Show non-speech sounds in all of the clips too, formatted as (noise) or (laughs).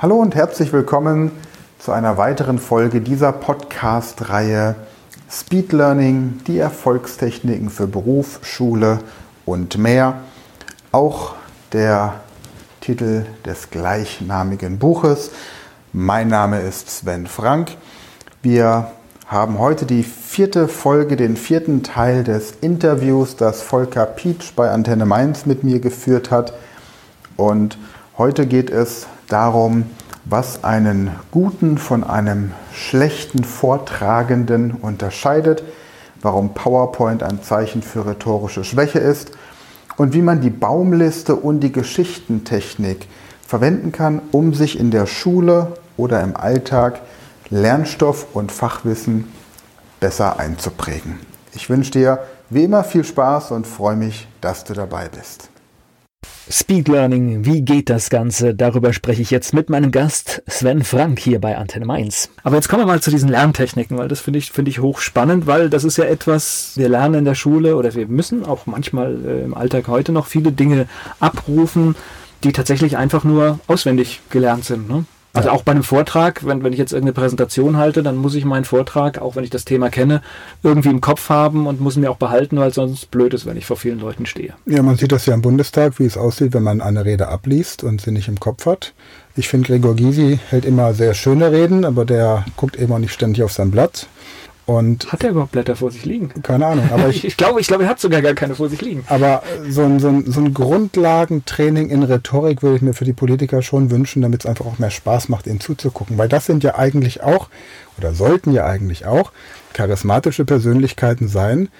Hallo und herzlich willkommen zu einer weiteren Folge dieser Podcast-Reihe Speed Learning, die Erfolgstechniken für Beruf, Schule und mehr. Auch der Titel des gleichnamigen Buches. Mein Name ist Sven Frank. Wir haben heute die vierte Folge, den vierten Teil des Interviews, das Volker Pietsch bei Antenne Mainz mit mir geführt hat. Und heute geht es darum, was einen guten von einem schlechten Vortragenden unterscheidet, warum PowerPoint ein Zeichen für rhetorische Schwäche ist und wie man die Baumliste und die Geschichtentechnik verwenden kann, um sich in der Schule oder im Alltag Lernstoff und Fachwissen besser einzuprägen. Ich wünsche dir wie immer viel Spaß und freue mich, dass du dabei bist. Speed Learning, wie geht das Ganze? Darüber spreche ich jetzt mit meinem Gast Sven Frank hier bei Antenne Mainz. Aber jetzt kommen wir mal zu diesen Lerntechniken, weil das finde ich, finde ich hochspannend, weil das ist ja etwas, wir lernen in der Schule oder wir müssen auch manchmal äh, im Alltag heute noch viele Dinge abrufen, die tatsächlich einfach nur auswendig gelernt sind. Ne? Also auch bei einem Vortrag, wenn, wenn ich jetzt irgendeine Präsentation halte, dann muss ich meinen Vortrag, auch wenn ich das Thema kenne, irgendwie im Kopf haben und muss ihn mir auch behalten, weil sonst blöd ist, wenn ich vor vielen Leuten stehe. Ja, man sieht das ja im Bundestag, wie es aussieht, wenn man eine Rede abliest und sie nicht im Kopf hat. Ich finde, Gregor Gysi hält immer sehr schöne Reden, aber der guckt eben auch nicht ständig auf sein Blatt. Und hat er überhaupt Blätter vor sich liegen? Keine Ahnung. Aber (laughs) ich, ich, glaube, ich glaube, er hat sogar gar keine vor sich liegen. Aber so ein, so, ein, so ein Grundlagentraining in Rhetorik würde ich mir für die Politiker schon wünschen, damit es einfach auch mehr Spaß macht, ihnen zuzugucken. Weil das sind ja eigentlich auch, oder sollten ja eigentlich auch, charismatische Persönlichkeiten sein,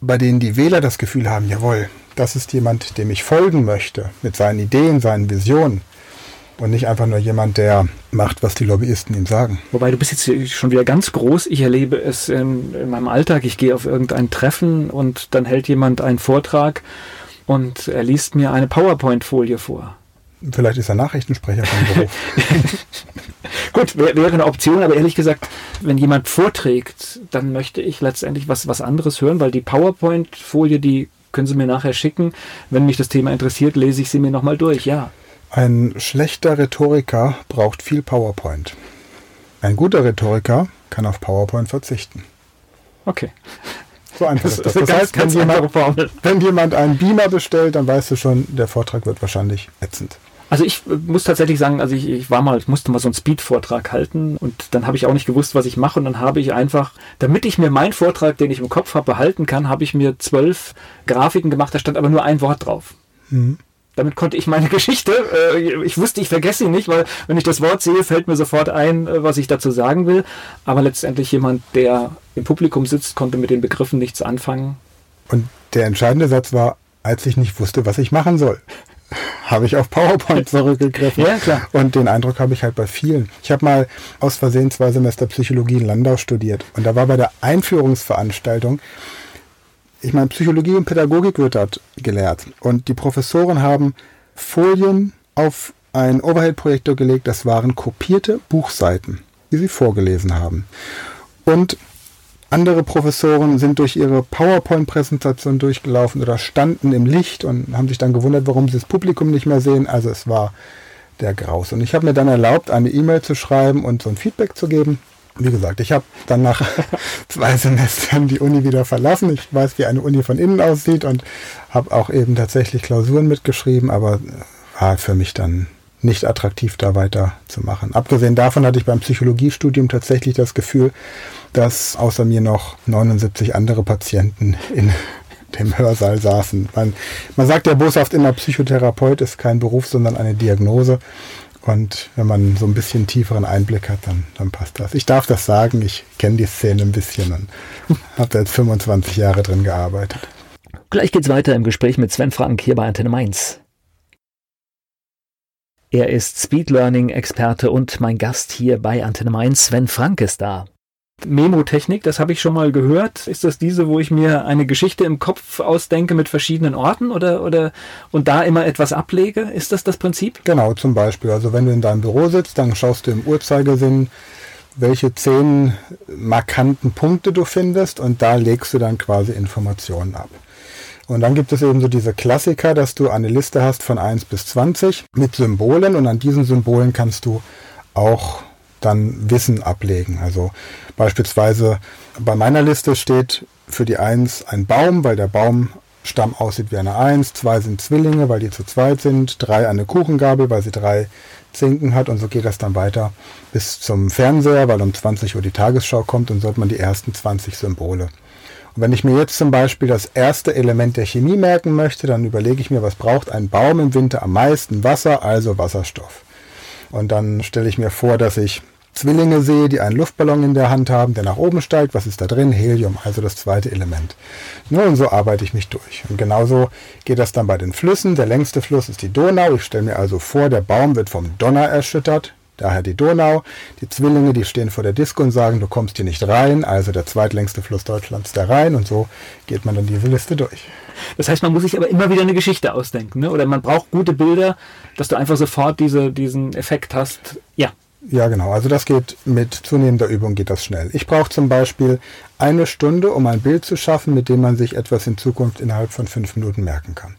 bei denen die Wähler das Gefühl haben, jawohl, das ist jemand, dem ich folgen möchte, mit seinen Ideen, seinen Visionen und nicht einfach nur jemand, der macht, was die Lobbyisten ihm sagen. Wobei du bist jetzt schon wieder ganz groß. Ich erlebe es in, in meinem Alltag. Ich gehe auf irgendein Treffen und dann hält jemand einen Vortrag und er liest mir eine PowerPoint-Folie vor. Vielleicht ist er Nachrichtensprecher vom Beruf. (laughs) Gut, wäre eine Option, aber ehrlich gesagt, wenn jemand vorträgt, dann möchte ich letztendlich was, was anderes hören, weil die PowerPoint-Folie, die können Sie mir nachher schicken. Wenn mich das Thema interessiert, lese ich sie mir nochmal durch, ja. Ein schlechter Rhetoriker braucht viel PowerPoint. Ein guter Rhetoriker kann auf PowerPoint verzichten. Okay. So einfach ist das. Das, das heißt, wenn jemand, wenn jemand einen Beamer bestellt, dann weißt du schon, der Vortrag wird wahrscheinlich ätzend. Also ich äh, muss tatsächlich sagen, also ich, ich war mal, ich musste mal so einen Speed-Vortrag halten und dann habe ich auch nicht gewusst, was ich mache und dann habe ich einfach, damit ich mir meinen Vortrag, den ich im Kopf habe, behalten kann, habe ich mir zwölf Grafiken gemacht, da stand aber nur ein Wort drauf. Mhm. Damit konnte ich meine (laughs) Geschichte, äh, ich wusste, ich vergesse sie nicht, weil wenn ich das Wort sehe, fällt mir sofort ein, äh, was ich dazu sagen will. Aber letztendlich jemand, der im Publikum sitzt, konnte mit den Begriffen nichts anfangen. Und der entscheidende Satz war, als ich nicht wusste, was ich machen soll (laughs) habe ich auf PowerPoint (laughs) zurückgegriffen. ja, klar. Und den Eindruck habe ich halt bei vielen. Ich habe mal aus Versehen zwei Semester Psychologie in Landau studiert. Und da war bei der Einführungsveranstaltung ich meine, Psychologie und Pädagogik wird dort gelehrt. Und die Professoren haben Folien auf ein Overhead-Projektor gelegt, das waren kopierte Buchseiten, die sie vorgelesen haben. Und andere Professoren sind durch ihre PowerPoint-Präsentation durchgelaufen oder standen im Licht und haben sich dann gewundert, warum sie das Publikum nicht mehr sehen. Also es war der Graus. Und ich habe mir dann erlaubt, eine E-Mail zu schreiben und so ein Feedback zu geben wie gesagt, ich habe dann nach (laughs) zwei Semestern die Uni wieder verlassen. Ich weiß, wie eine Uni von innen aussieht und habe auch eben tatsächlich Klausuren mitgeschrieben, aber war für mich dann nicht attraktiv, da weiterzumachen. Abgesehen davon hatte ich beim Psychologiestudium tatsächlich das Gefühl, dass außer mir noch 79 andere Patienten in (laughs) dem Hörsaal saßen. Man, man sagt ja boshaft immer, Psychotherapeut ist kein Beruf, sondern eine Diagnose. Und wenn man so ein bisschen tieferen Einblick hat, dann, dann passt das. Ich darf das sagen, ich kenne die Szene ein bisschen und (laughs) habe da jetzt 25 Jahre drin gearbeitet. Gleich geht's weiter im Gespräch mit Sven Frank hier bei Antenne Mainz. Er ist Speed Learning Experte und mein Gast hier bei Antenne Mainz. Sven Frank ist da. Memo-Technik, das habe ich schon mal gehört. Ist das diese, wo ich mir eine Geschichte im Kopf ausdenke mit verschiedenen Orten oder, oder und da immer etwas ablege? Ist das das Prinzip? Genau, zum Beispiel. Also wenn du in deinem Büro sitzt, dann schaust du im Uhrzeigersinn, welche zehn markanten Punkte du findest und da legst du dann quasi Informationen ab. Und dann gibt es eben so diese Klassiker, dass du eine Liste hast von 1 bis 20 mit Symbolen und an diesen Symbolen kannst du auch dann Wissen ablegen. Also beispielsweise bei meiner Liste steht für die 1 ein Baum, weil der Baumstamm aussieht wie eine 1, 2 sind Zwillinge, weil die zu zweit sind, 3 eine Kuchengabel, weil sie drei Zinken hat und so geht das dann weiter bis zum Fernseher, weil um 20 Uhr die Tagesschau kommt und so hat man die ersten 20 Symbole. Und wenn ich mir jetzt zum Beispiel das erste Element der Chemie merken möchte, dann überlege ich mir, was braucht ein Baum im Winter am meisten? Wasser, also Wasserstoff. Und dann stelle ich mir vor, dass ich Zwillinge sehe, die einen Luftballon in der Hand haben, der nach oben steigt. Was ist da drin? Helium, also das zweite Element. Nur und so arbeite ich mich durch. Und genauso geht das dann bei den Flüssen. Der längste Fluss ist die Donau. Ich stelle mir also vor, der Baum wird vom Donner erschüttert. Daher die Donau. Die Zwillinge, die stehen vor der Disco und sagen, du kommst hier nicht rein. Also der zweitlängste Fluss Deutschlands, der Rhein. Und so geht man dann diese Liste durch. Das heißt, man muss sich aber immer wieder eine Geschichte ausdenken. Ne? Oder man braucht gute Bilder, dass du einfach sofort diese, diesen Effekt hast. Ja. Ja, genau. Also das geht mit zunehmender Übung geht das schnell. Ich brauche zum Beispiel eine Stunde, um ein Bild zu schaffen, mit dem man sich etwas in Zukunft innerhalb von fünf Minuten merken kann.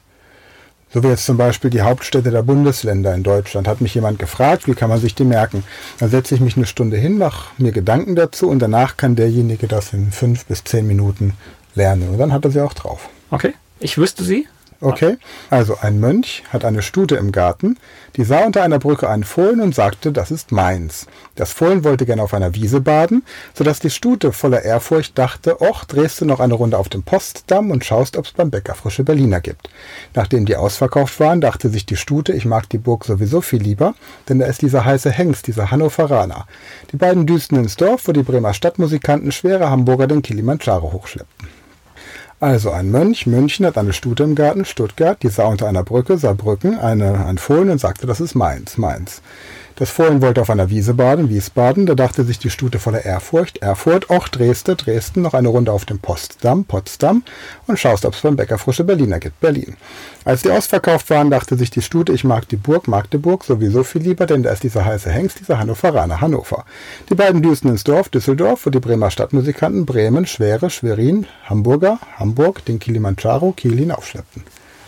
So wie jetzt zum Beispiel die Hauptstädte der Bundesländer in Deutschland. Hat mich jemand gefragt, wie kann man sich die merken? Dann setze ich mich eine Stunde hin, mache mir Gedanken dazu und danach kann derjenige das in fünf bis zehn Minuten lernen. Und dann hat er sie auch drauf. Okay, ich wüsste sie. Okay, also ein Mönch hat eine Stute im Garten, die sah unter einer Brücke einen Fohlen und sagte, das ist meins. Das Fohlen wollte gern auf einer Wiese baden, so dass die Stute voller Ehrfurcht dachte, och, drehst du noch eine Runde auf dem Postdamm und schaust, ob's beim Bäcker frische Berliner gibt. Nachdem die ausverkauft waren, dachte sich die Stute, ich mag die Burg sowieso viel lieber, denn da ist dieser heiße Hengst, dieser Hannoveraner. Die beiden düsten ins Dorf, wo die Bremer Stadtmusikanten schwere Hamburger den Kilimanjaro hochschleppten. Also ein Mönch, München hat eine Stute im Garten, Stuttgart, die sah unter einer Brücke, Saarbrücken, eine, ein Fohlen und sagte, das ist meins, meins. Das Fohlen wollte auf einer Wiese baden, Wiesbaden, da dachte sich die Stute voller Ehrfurcht, Erfurt, auch Dresden, Dresden, noch eine Runde auf dem Postdamm, Potsdam und schaust, ob's beim Bäcker frische Berliner gibt, Berlin. Als die ausverkauft waren, dachte sich die Stute, ich mag die Burg, Magdeburg sowieso viel lieber, denn da ist dieser heiße Hengst, dieser Hannoveraner, Hannover. Die beiden düsten ins Dorf, Düsseldorf, wo die Bremer Stadtmusikanten Bremen, Schwere, Schwerin, Hamburger, Hamburg, den Kilimanjaro, Kiel hinaufschleppten.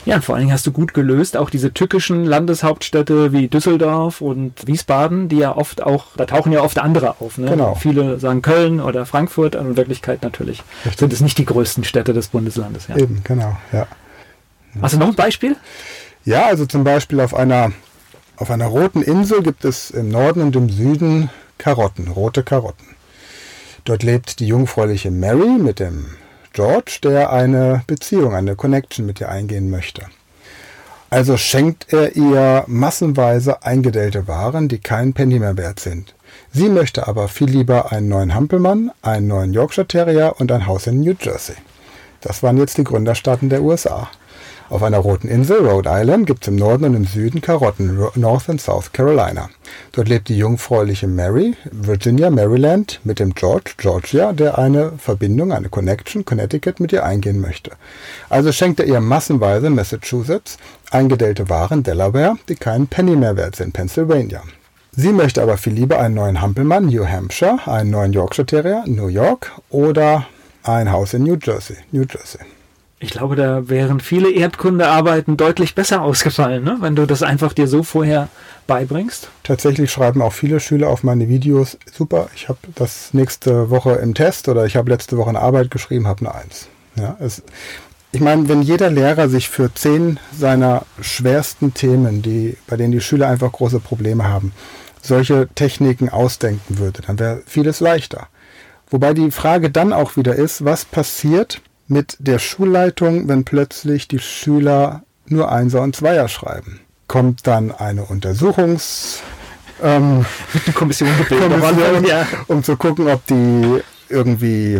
Ja, und vor allen Dingen hast du gut gelöst, auch diese tückischen Landeshauptstädte wie Düsseldorf und Wiesbaden, die ja oft auch, da tauchen ja oft andere auf. Ne? Genau. Viele sagen Köln oder Frankfurt, aber in Wirklichkeit natürlich Richtig. sind es nicht die größten Städte des Bundeslandes. Ja. Eben, genau, ja. Hast du noch ein Beispiel? Ja, also zum Beispiel auf einer, auf einer roten Insel gibt es im Norden und im Süden Karotten, rote Karotten. Dort lebt die jungfräuliche Mary mit dem George, der eine Beziehung, eine Connection mit ihr eingehen möchte. Also schenkt er ihr massenweise eingedellte Waren, die keinen Penny mehr wert sind. Sie möchte aber viel lieber einen neuen Hampelmann, einen neuen Yorkshire Terrier und ein Haus in New Jersey. Das waren jetzt die Gründerstaaten der USA. Auf einer roten Insel, Rhode Island, gibt es im Norden und im Süden Karotten, North und South Carolina. Dort lebt die jungfräuliche Mary, Virginia, Maryland, mit dem George, Georgia, der eine Verbindung, eine Connection, Connecticut mit ihr eingehen möchte. Also schenkt er ihr massenweise Massachusetts eingedellte Waren, Delaware, die keinen Penny mehr wert sind, Pennsylvania. Sie möchte aber viel lieber einen neuen Hampelmann, New Hampshire, einen neuen Yorkshire Terrier, New York oder ein Haus in New Jersey, New Jersey. Ich glaube, da wären viele Erdkundearbeiten deutlich besser ausgefallen, ne? wenn du das einfach dir so vorher beibringst. Tatsächlich schreiben auch viele Schüler auf meine Videos, super, ich habe das nächste Woche im Test oder ich habe letzte Woche eine Arbeit geschrieben, habe eine Eins. Ja, es, ich meine, wenn jeder Lehrer sich für zehn seiner schwersten Themen, die, bei denen die Schüler einfach große Probleme haben, solche Techniken ausdenken würde, dann wäre vieles leichter. Wobei die Frage dann auch wieder ist, was passiert, mit der Schulleitung, wenn plötzlich die Schüler nur Einser und Zweier schreiben? Kommt dann eine Untersuchungs... Ähm, Kommission, Kommission ja. um zu gucken, ob die irgendwie,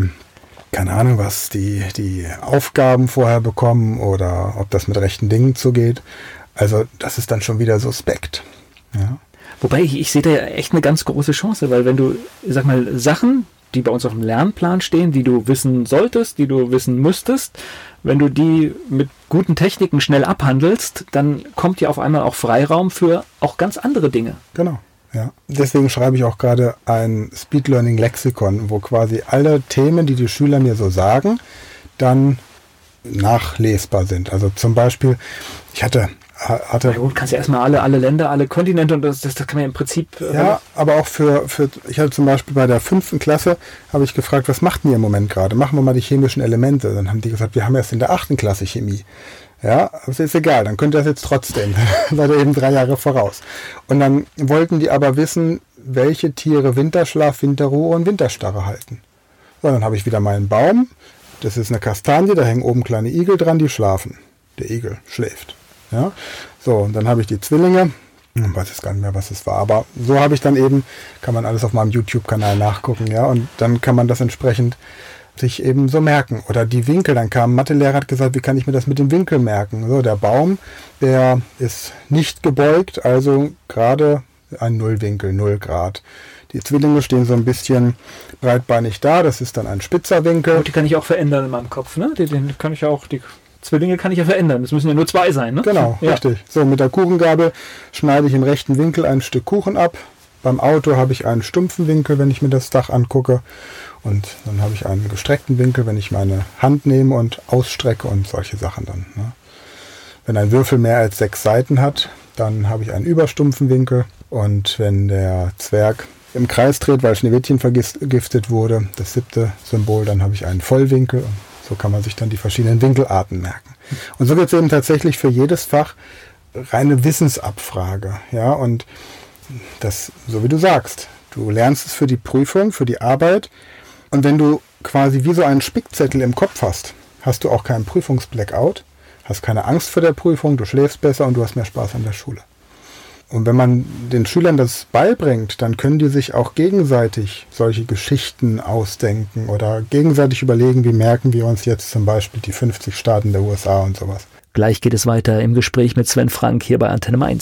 keine Ahnung was, die, die Aufgaben vorher bekommen oder ob das mit rechten Dingen zugeht. Also das ist dann schon wieder suspekt. Ja. Wobei ich, ich sehe da ja echt eine ganz große Chance, weil wenn du, sag mal, Sachen, die bei uns auf dem Lernplan stehen, die du wissen solltest, die du wissen müsstest. Wenn du die mit guten Techniken schnell abhandelst, dann kommt ja auf einmal auch Freiraum für auch ganz andere Dinge. Genau. Ja. Deswegen schreibe ich auch gerade ein Speed Learning Lexikon, wo quasi alle Themen, die die Schüler mir so sagen, dann nachlesbar sind. Also zum Beispiel, ich hatte hatte. Na gut, kannst ja erstmal alle, alle Länder, alle Kontinente und das, das, das kann man ja im Prinzip. Äh, ja, aber auch für, für, ich hatte zum Beispiel bei der fünften Klasse, habe ich gefragt, was macht ihr im Moment gerade? Machen wir mal die chemischen Elemente. Dann haben die gesagt, wir haben erst in der achten Klasse Chemie. Ja, aber ist egal, dann könnt ihr das jetzt trotzdem, (laughs) seid ihr eben drei Jahre voraus. Und dann wollten die aber wissen, welche Tiere Winterschlaf, Winterruhe und Winterstarre halten. So, dann habe ich wieder meinen Baum. Das ist eine Kastanie, da hängen oben kleine Igel dran, die schlafen. Der Igel schläft. Ja? So, und dann habe ich die Zwillinge. Ich weiß jetzt gar nicht mehr, was es war, aber so habe ich dann eben, kann man alles auf meinem YouTube-Kanal nachgucken, ja, und dann kann man das entsprechend sich eben so merken. Oder die Winkel, dann kam Mathelehrer, hat gesagt, wie kann ich mir das mit dem Winkel merken? So, der Baum, der ist nicht gebeugt, also gerade ein Nullwinkel, 0 Grad. Die Zwillinge stehen so ein bisschen breitbeinig da, das ist dann ein spitzer Winkel. Und die kann ich auch verändern in meinem Kopf, ne? Die, den kann ich auch, die Zwillinge kann ich ja verändern. Es müssen ja nur zwei sein, ne? Genau, ja. richtig. So, mit der Kuchengabel schneide ich im rechten Winkel ein Stück Kuchen ab. Beim Auto habe ich einen stumpfen Winkel, wenn ich mir das Dach angucke. Und dann habe ich einen gestreckten Winkel, wenn ich meine Hand nehme und ausstrecke und solche Sachen dann. Ne? Wenn ein Würfel mehr als sechs Seiten hat, dann habe ich einen überstumpfen Winkel. Und wenn der Zwerg im Kreis dreht, weil Schneewittchen vergiftet wurde, das siebte Symbol, dann habe ich einen Vollwinkel. So kann man sich dann die verschiedenen Winkelarten merken. Und so wird es eben tatsächlich für jedes Fach reine Wissensabfrage. Ja, und das, so wie du sagst, du lernst es für die Prüfung, für die Arbeit. Und wenn du quasi wie so einen Spickzettel im Kopf hast, hast du auch keinen Prüfungsblackout, hast keine Angst vor der Prüfung, du schläfst besser und du hast mehr Spaß an der Schule. Und wenn man den Schülern das beibringt, dann können die sich auch gegenseitig solche Geschichten ausdenken oder gegenseitig überlegen, wie merken wir uns jetzt zum Beispiel die 50 Staaten der USA und sowas. Gleich geht es weiter im Gespräch mit Sven Frank hier bei Antenne Mainz.